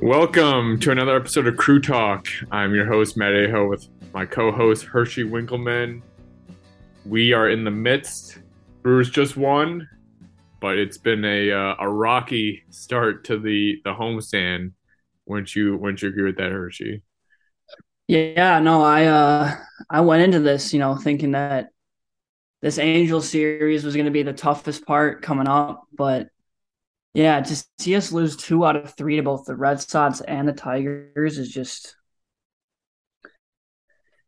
Welcome to another episode of Crew Talk. I'm your host, Matt Aho, with my co host, Herschey Winkleman. We are in the midst. Brewers just won, but it's been a uh, a rocky start to the the homestand. Wouldn't you wouldn't you agree with that, Herschey? Yeah, no, I uh I went into this, you know, thinking that this Angel series was going to be the toughest part coming up, but yeah, to see us lose two out of three to both the Red Sox and the Tigers is just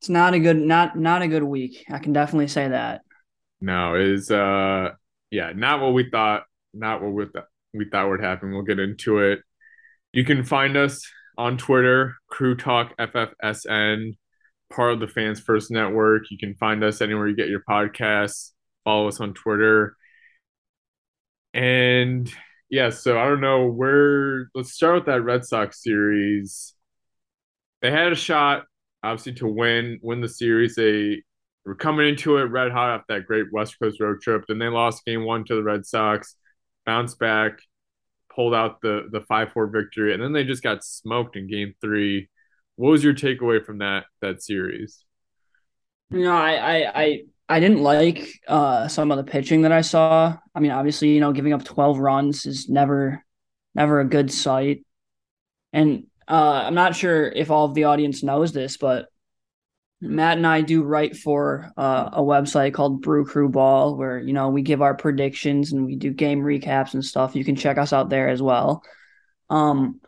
it's not a good not not a good week. I can definitely say that. No, is uh yeah, not what we thought, not what we, th- we thought would happen. We'll get into it. You can find us on Twitter, Crew Talk FFSN, part of the Fans First Network. You can find us anywhere you get your podcasts. Follow us on Twitter. And yeah, so I don't know where. Let's start with that Red Sox series. They had a shot, obviously, to win win the series. They were coming into it red hot after that great West Coast road trip. Then they lost Game One to the Red Sox, bounced back, pulled out the the five four victory, and then they just got smoked in Game Three. What was your takeaway from that that series? Know, I I I, I didn't like uh, some of the pitching that I saw. I mean, obviously, you know, giving up 12 runs is never, never a good sight. And uh, I'm not sure if all of the audience knows this, but Matt and I do write for uh, a website called Brew Crew Ball, where you know we give our predictions and we do game recaps and stuff. You can check us out there as well. Um,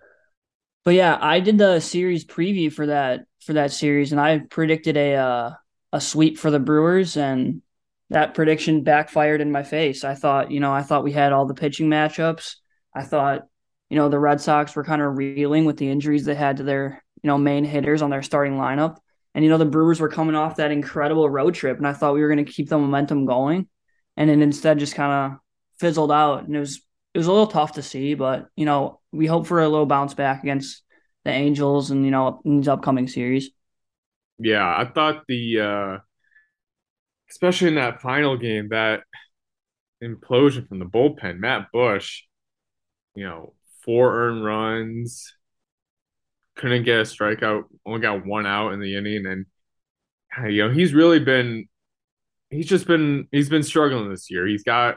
but yeah, I did the series preview for that for that series, and I predicted a uh, a sweep for the Brewers, and that prediction backfired in my face. I thought, you know, I thought we had all the pitching matchups. I thought, you know, the Red Sox were kind of reeling with the injuries they had to their, you know, main hitters on their starting lineup. And, you know, the Brewers were coming off that incredible road trip, and I thought we were going to keep the momentum going. And it instead just kind of fizzled out. And it was, it was a little tough to see, but, you know, we hope for a little bounce back against the Angels and, you know, in these upcoming series. Yeah, I thought the uh especially in that final game, that implosion from the bullpen, Matt Bush, you know, four earned runs, couldn't get a strikeout, only got one out in the inning, and you know, he's really been he's just been he's been struggling this year. He's got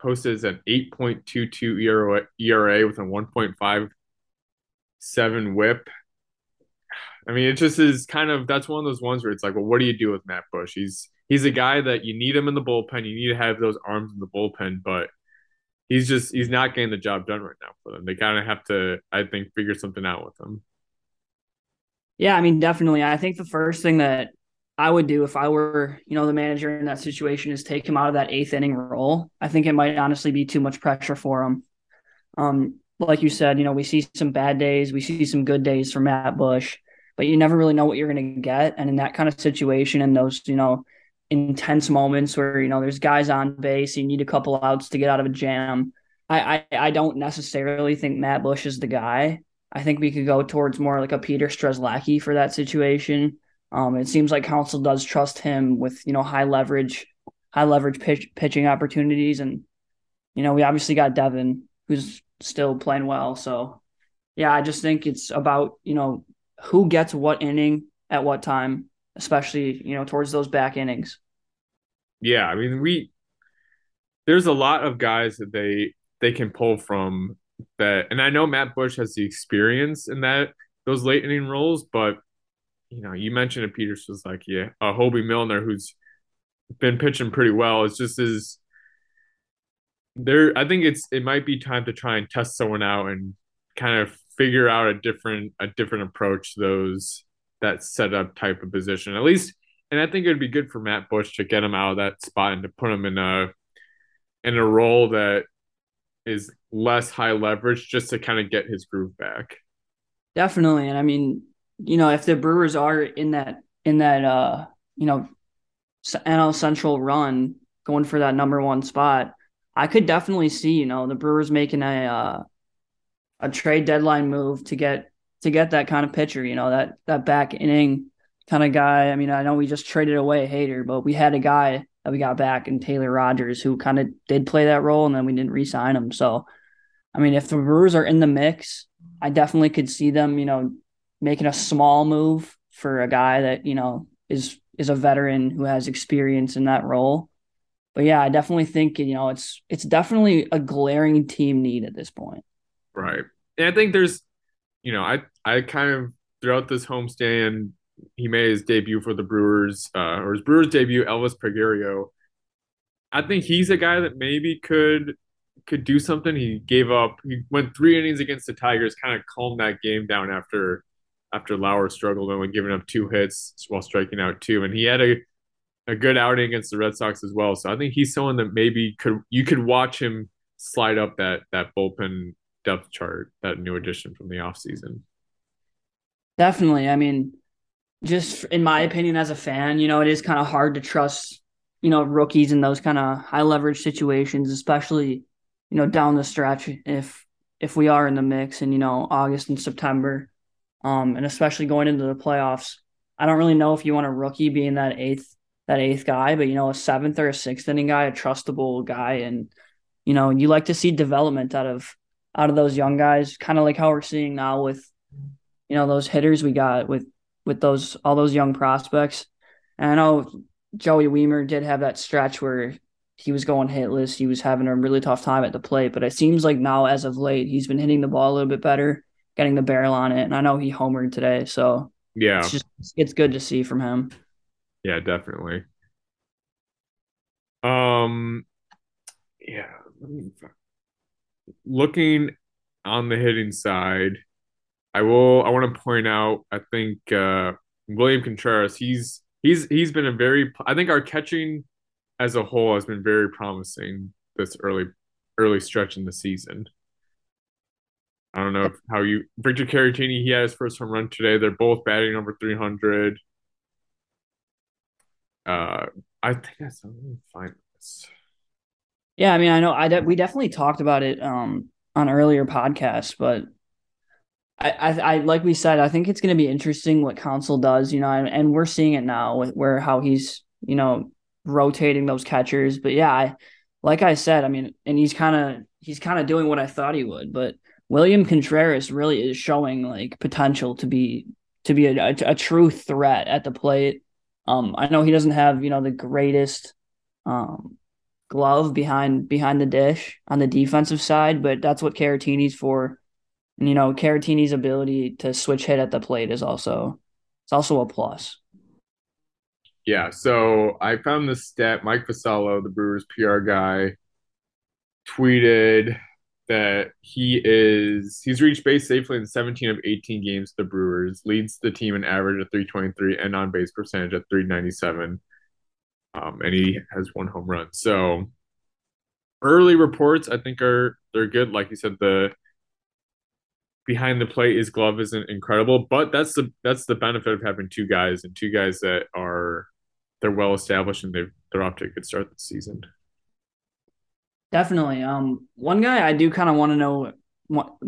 posted an 8.22 ERA, ERA with a 1.57 whip. I mean, it just is kind of that's one of those ones where it's like, well, what do you do with Matt Bush? He's he's a guy that you need him in the bullpen. You need to have those arms in the bullpen, but he's just he's not getting the job done right now for them. They kind of have to, I think, figure something out with him. Yeah, I mean, definitely. I think the first thing that I would do if I were, you know, the manager in that situation is take him out of that eighth inning role. I think it might honestly be too much pressure for him. Um, like you said, you know, we see some bad days, we see some good days for Matt Bush but you never really know what you're going to get. And in that kind of situation, and those, you know, intense moments where, you know, there's guys on base, you need a couple outs to get out of a jam. I, I, I don't necessarily think Matt Bush is the guy. I think we could go towards more like a Peter Strzelecki for that situation. Um, it seems like Counsell does trust him with, you know, high leverage, high leverage pitch, pitching opportunities. And, you know, we obviously got Devin, who's still playing well. So, yeah, I just think it's about, you know, who gets what inning at what time, especially you know towards those back innings. Yeah, I mean we there's a lot of guys that they they can pull from that, and I know Matt Bush has the experience in that those late inning roles, but you know, you mentioned it. Peters was like, yeah, uh, Hobie Milner, who's been pitching pretty well. It's just is there. I think it's it might be time to try and test someone out and kind of figure out a different a different approach those that setup type of position at least. And I think it'd be good for Matt Bush to get him out of that spot and to put him in a in a role that is less high leverage just to kind of get his groove back. Definitely. And I mean, you know, if the Brewers are in that in that uh, you know, NL Central run going for that number 1 spot, I could definitely see, you know, the Brewers making a uh, a trade deadline move to get to get that kind of pitcher, you know, that that back inning kind of guy. I mean, I know we just traded away Hader, but we had a guy that we got back in Taylor Rogers who kind of did play that role and then we didn't re-sign him. So I mean, if the Brewers are in the mix, I definitely could see them, you know, making a small move for a guy that, you know, is is a veteran who has experience in that role. But yeah, I definitely think, you know, it's it's definitely a glaring team need at this point. Right. And I think there's, you know, I I kind of throughout this homestand, he made his debut for the Brewers, uh, or his Brewers debut, Elvis Peguero. I think he's a guy that maybe could could do something. He gave up. He went three innings against the Tigers, kind of calmed that game down after after Lauer struggled and giving up two hits while striking out two. And he had a a good outing against the Red Sox as well. So I think he's someone that maybe could you could watch him slide up that that bullpen depth chart, that new addition from the offseason. Definitely. I mean, just in my opinion as a fan, you know, it is kind of hard to trust, you know, rookies in those kind of high leverage situations, especially, you know, down the stretch if if we are in the mix in, you know, August and September. Um, and especially going into the playoffs. I don't really know if you want a rookie being that eighth that eighth guy, but you know, a seventh or a sixth inning guy, a trustable guy, and you know, you like to see development out of out of those young guys, kind of like how we're seeing now with, you know, those hitters we got with with those all those young prospects. And I know Joey Wiemer did have that stretch where he was going hitless. He was having a really tough time at the plate, but it seems like now, as of late, he's been hitting the ball a little bit better, getting the barrel on it. And I know he homered today, so yeah, it's just it's good to see from him. Yeah, definitely. Um, yeah. Let me looking on the hitting side, I will. I want to point out. I think uh, William Contreras. He's he's he's been a very. I think our catching as a whole has been very promising this early early stretch in the season. I don't know if, how you Victor Caratini. He had his first home run today. They're both batting over three hundred. Uh, I think that's. Let me find this. Yeah, I mean, I know I de- we definitely talked about it um, on earlier podcasts, but I, I, I, like we said, I think it's going to be interesting what Counsell does, you know, and, and we're seeing it now with where how he's, you know, rotating those catchers. But yeah, I, like I said, I mean, and he's kind of he's kind of doing what I thought he would. But William Contreras really is showing like potential to be to be a, a, a true threat at the plate. Um, I know he doesn't have you know the greatest um glove behind behind the dish on the defensive side, but that's what Caratini's for. And, you know, Caratini's ability to switch hit at the plate is also it's also a plus. Yeah, so I found this stat. Mike Vassallo, the Brewers PR guy, tweeted that he is he's reached base safely in 17 of 18 games. The Brewers leads the team in average at 323 and on base percentage at 397 um, and he has one home run. So early reports, I think are they're good. Like you said, the behind the plate his glove isn't incredible, but that's the that's the benefit of having two guys and two guys that are they're well established and they've they're off to a good start this season. Definitely. Um, one guy I do kind of want to know,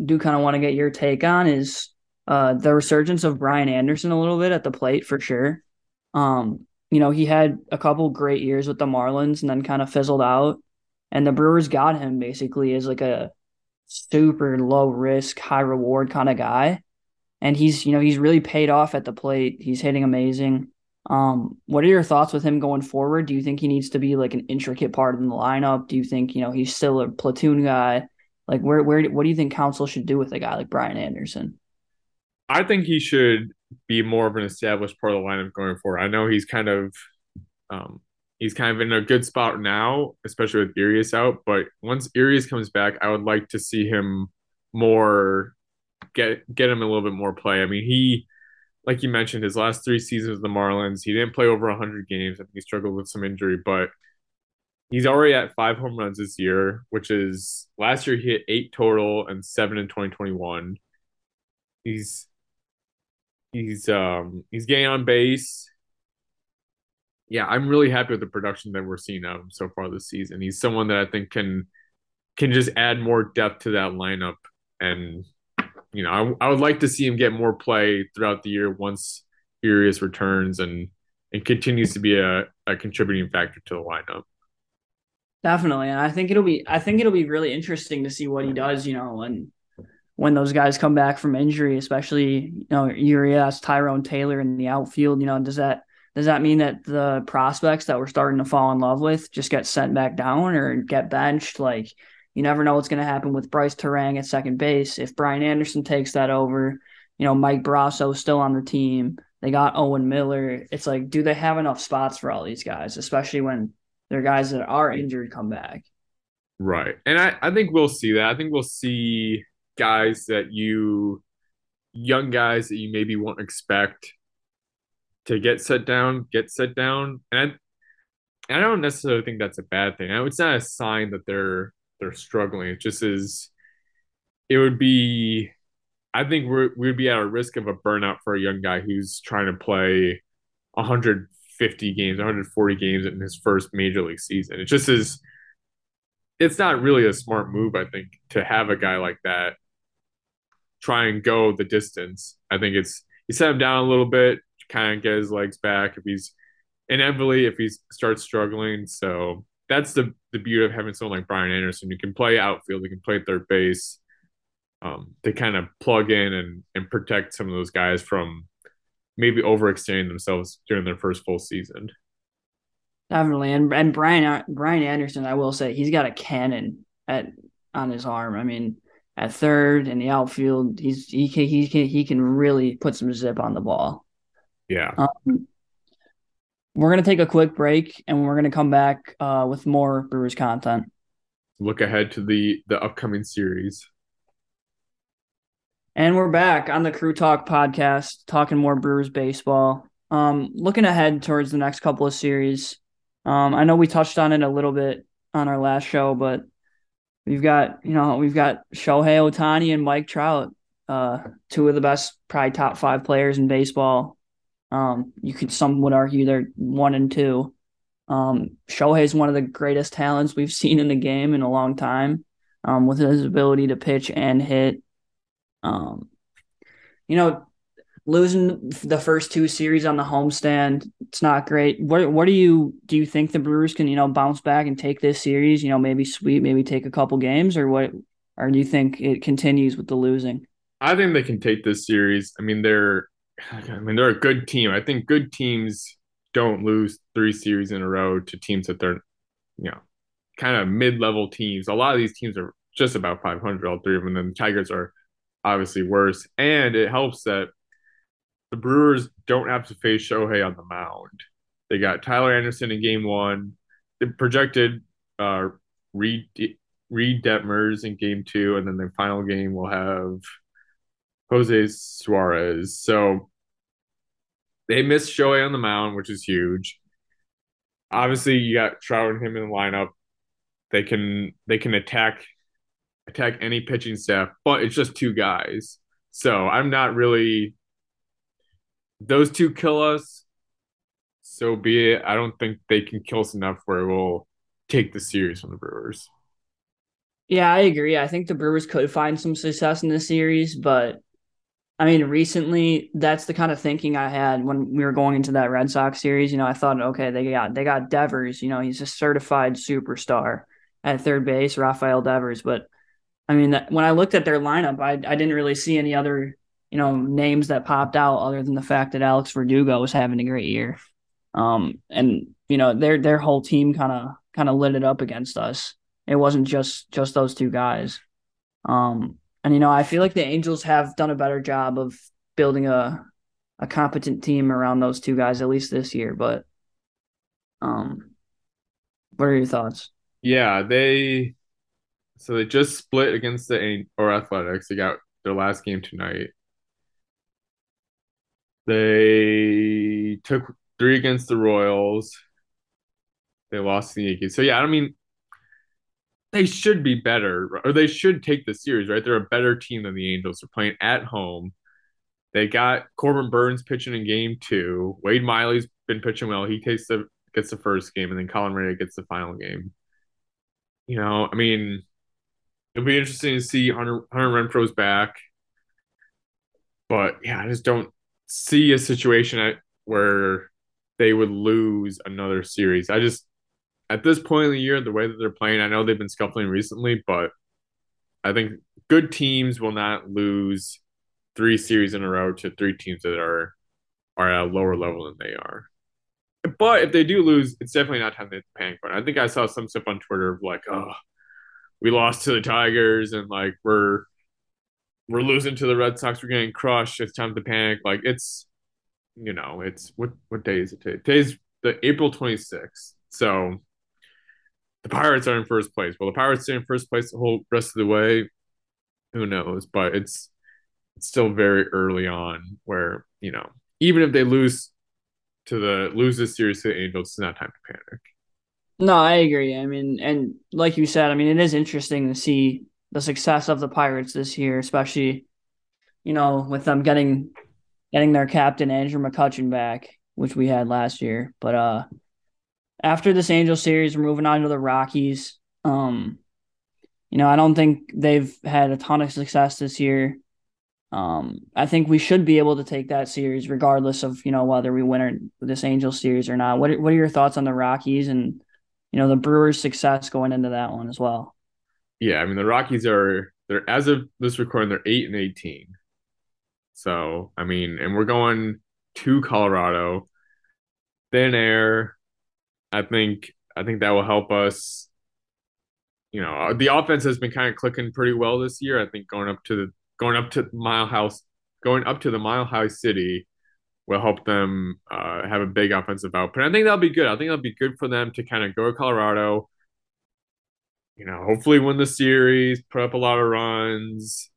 do kind of want to get your take on is uh the resurgence of Brian Anderson a little bit at the plate for sure. Um, you know, he had a couple great years with the Marlins and then kind of fizzled out. And the Brewers got him basically as like a super low risk, high reward kind of guy. And he's, you know, he's really paid off at the plate. He's hitting amazing. Um, what are your thoughts with him going forward? Do you think he needs to be like an intricate part in the lineup? Do you think you know he's still a platoon guy? Like where where what do you think Counsell should do with a guy like Brian Anderson? I think he should be more of an established part of the lineup going forward. I know he's kind of um, he's kind of in a good spot now, especially with Urias out. But once Urias comes back, I would like to see him more get get him a little bit more play. I mean, he like you mentioned, his last three seasons with the Marlins, he didn't play over 100 games. I think he struggled with some injury, but he's already at five home runs this year, which is last year he hit eight total and seven in 2021. He's he's um he's getting on base. Yeah, I'm really happy with the production that we're seeing of him so far this season. He's someone that I think can can just add more depth to that lineup and you know, I, I would like to see him get more play throughout the year once Urias returns and and continues to be a, a contributing factor to the lineup. Definitely. And I think it'll be I think it'll be really interesting to see what he does, you know, when when those guys come back from injury, especially, you know, Urias, Tyrone Taylor in the outfield, you know, does that does that mean that the prospects that we're starting to fall in love with just get sent back down or get benched? Like you never know what's going to happen with Brice Turang at second base. If Brian Anderson takes that over, you know, Mike Brosseau still on the team. They got Owen Miller. It's like, do they have enough spots for all these guys, especially when they're guys that are injured come back? Right. And I, I think we'll see that. I think we'll see guys that you, young guys that you maybe won't expect to get set down, get set down. And I, don't necessarily think that's a bad thing. It's not a sign that they're they're struggling. It just is. It would be. I think we we'd be at a risk of a burnout for a young guy who's trying to play 150 games, 140 games in his first major league season. It just is. It's not really a smart move, I think, to have a guy like that try and go the distance. I think it's you set him down a little bit, kind of get his legs back if he's inevitably if he starts struggling. So that's the the beauty of having someone like Brian Anderson. You can play outfield, you can play third base. Um, to kind of plug in and and protect some of those guys from maybe overextending themselves during their first full season. Definitely, and and Brian Brian Anderson, I will say, he's got a cannon at on his arm. I mean, at third in the outfield, he's he can he can he can really put some zip on the ball. Yeah. Um, we're going to take a quick break and we're going to come back uh, with more Brewers content. Look ahead to the the upcoming series. And we're back on the Crew Talk podcast, talking more Brewers baseball. Um, looking ahead towards the next couple of series. Um, I know we touched on it a little bit on our last show, but we've got you know we've got Shohei Ohtani and Mike Trout, uh, two of the best, probably top five players in baseball um, you could some would argue they're one and two. Um, Shohei is one of the greatest talents we've seen in the game in a long time. Um, with his ability to pitch and hit. Um, you know, losing the first two series on the homestand, it's not great. What what do you do? You think the Brewers can you know bounce back and take this series? You know, maybe sweep, maybe take a couple games, or what? Or do you think it continues with the losing? I think they can take this series. I mean, they're I mean, they're a good team. I think good teams don't lose three series in a row to teams that they're, you know, kind of mid-level teams. A lot of these teams are just about 500, all three of them. And then the Tigers are obviously worse. And it helps that the Brewers don't have to face Shohei on the mound. They got Tyler Anderson in game one. They projected uh, Reid, Reid Detmers in game two. And then the final game will have – Jose Suarez. So they missed Shohei on the mound, which is huge. Obviously, you got Trout and him in the lineup. They can they can attack attack any pitching staff, but it's just two guys. So I'm not really those two kill us. So be it. I don't think they can kill us enough where we'll take the series from the Brewers. Yeah, I agree. I think the Brewers could find some success in this series, but I mean, recently that's the kind of thinking I had when we were going into that Red Sox series. You know, I thought, okay, they got they got Devers. You know, he's a certified superstar at third base, Rafael Devers. But I mean, that, when I looked at their lineup, I I didn't really see any other you know names that popped out other than the fact that Alex Verdugo was having a great year. Um, and you know their their whole team kind of kind of lit it up against us. It wasn't just just those two guys. Um, and you know I feel like the Angels have done a better job of building a a competent team around those two guys at least this year. But um, what are your thoughts? Yeah, they so they just split against the or Athletics. They got their last game tonight. They took three against the Royals. They lost the Yankees. So yeah, I mean, they should be better, or they should take the series, right? They're a better team than the Angels. They're playing at home. They got Corbin Burnes pitching in game two. Wade Miley's been pitching well. He takes the gets the first game, and then Colin Rea gets the final game. You know, I mean, it'll be interesting to see Hunter Hunter Renfroe's back, but yeah, I just don't see a situation where they would lose another series. I just at this point in the year, the way that they're playing, I know they've been scuffling recently, but I think good teams will not lose three series in a row to three teams that are are at a lower level than they are. But if they do lose, it's definitely not time to panic button. I think I saw some stuff on Twitter of like, oh, we lost to the Tigers and like we're we're losing to the Red Sox, we're getting crushed. It's time to panic. Like it's you know, it's what what day is it today? Today's the April 26th. So the Pirates are in first place. Well, the Pirates stay in first place the whole rest of the way. Who knows? But it's it's still very early on where, you know, even if they lose to the lose this series to the Angels, it's not time to panic. No, I agree. I mean, and like you said, I mean, it is interesting to see the success of the Pirates this year, especially, you know, with them getting getting their captain Andrew McCutchen back, which we had last year. But uh after this Angel series, we're moving on to the Rockies. Um, you know, I don't think they've had a ton of success this year. Um, I think we should be able to take that series regardless of, you know, whether we win or this Angel series or not. What what are your thoughts on the Rockies and, you know, the Brewers' success going into that one as well? Yeah, I mean the Rockies are they're as of this recording, they're eight and eighteen. So, I mean, and we're going to Colorado. Thin air. I think I think that will help us. You know, the offense has been kind of clicking pretty well this year. I think going up to the going up to Mile House, going up to the Mile High City will help them uh, have a big offensive output. I think that'll be good. I think that'll be good for them to kind of go to Colorado. You know, hopefully win the series, put up a lot of runs,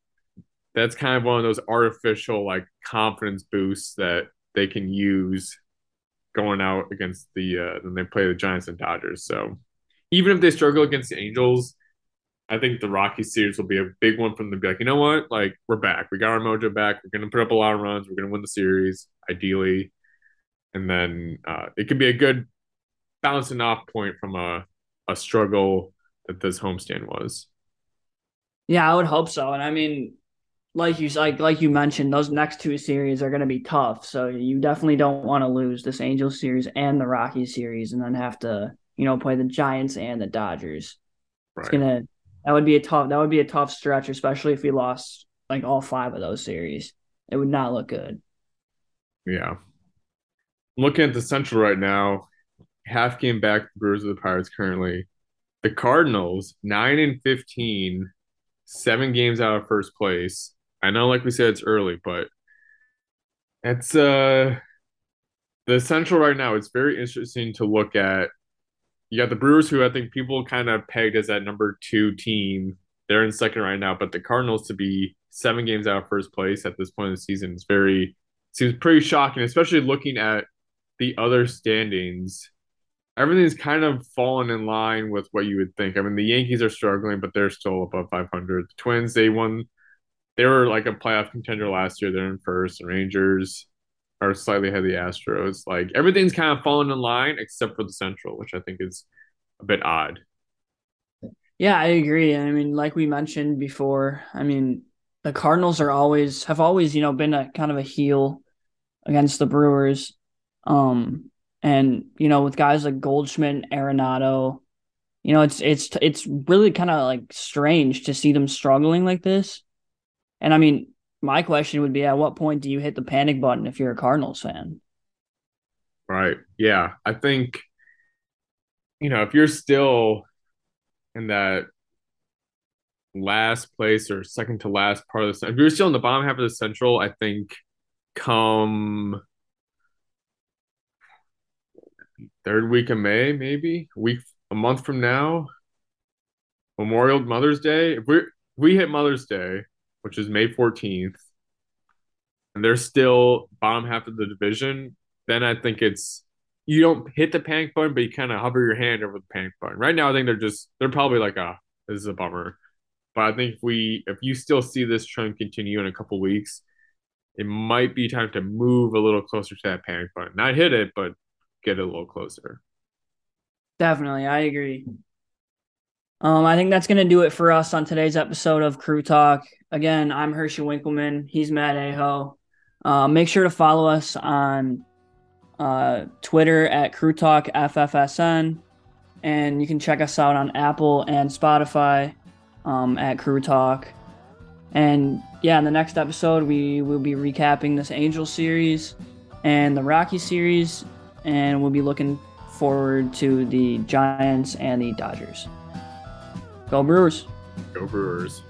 that's kind of one of those artificial like confidence boosts that they can use going out against the uh when they play the Giants and Dodgers. So even if they struggle against the Angels, I think the Rocky series will be a big one for them to be like, you know what? Like we're back. We got our mojo back. We're gonna put up a lot of runs. We're gonna win the series, ideally. And then uh it could be a good bouncing off point from a a struggle that this homestand was. Yeah, I would hope so. And I mean, like you like like you mentioned, those next two series are going to be tough. So you definitely don't want to lose this Angels series and the Rockies series, and then have to you know play the Giants and the Dodgers. Right. It's gonna that would be a tough that would be a tough stretch, especially if we lost like all five of those series. It would not look good. Yeah. looking at the Central right now, half game back the Brewers of the Pirates currently. The Cardinals, nine and fifteen, seven games out of first place. I know, like we said, it's early, but it's uh the central right now. It's very interesting to look at. You got the Brewers, who I think people kind of pegged as that number two team. They're in second right now, but the Cardinals to be seven games out of first place at this point in the season is very seems pretty shocking, especially looking at the other standings. Everything's kind of fallen in line with what you would think. I mean, the Yankees are struggling, but they're still above 500. The Twins, they won they were like a playoff contender last year. They're in first. The Rangers are slightly ahead of the Astros. Like everything's kind of fallen in line except for the Central, which I think is a bit odd. Yeah, I agree. I mean, like we mentioned before, I mean, the Cardinals are always have always, you know, been a kind of a heel against the Brewers. Um, and you know, with guys like Goldschmidt, Arenado, you know, it's it's it's really kind of like strange to see them struggling like this. And I mean, my question would be at what point do you hit the panic button if you're a Cardinals fan? Right. Yeah. I think, you know, if you're still in that last place or second to last part of the if you're still in the bottom half of the central, I think come third week of May, maybe week a month from now, Memorial Mother's Day. If we we hit Mother's Day, which is May 14th, and they're still bottom half of the division, then I think it's you don't hit the panic button, but you kind of hover your hand over the panic button. Right now, I think they're just they're probably like, ah, this is a bummer. But I think if we if you still see this trend continue in a couple weeks, it might be time to move a little closer to that panic button. Not hit it, but get a little closer. Definitely, I agree. Um, I think that's going to do it for us on today's episode of Crew Talk. Again, I'm Herschey Winkleman. He's Matt Aho. Uh, make sure to follow us on uh, Twitter at Crew Talk FFSN, and you can check us out on Apple and Spotify um, at Crew Talk. And yeah, in the next episode, we will be recapping this Angel series and the Rocky series, and we'll be looking forward to the Giants and the Dodgers. Go Brewers. Go Brewers.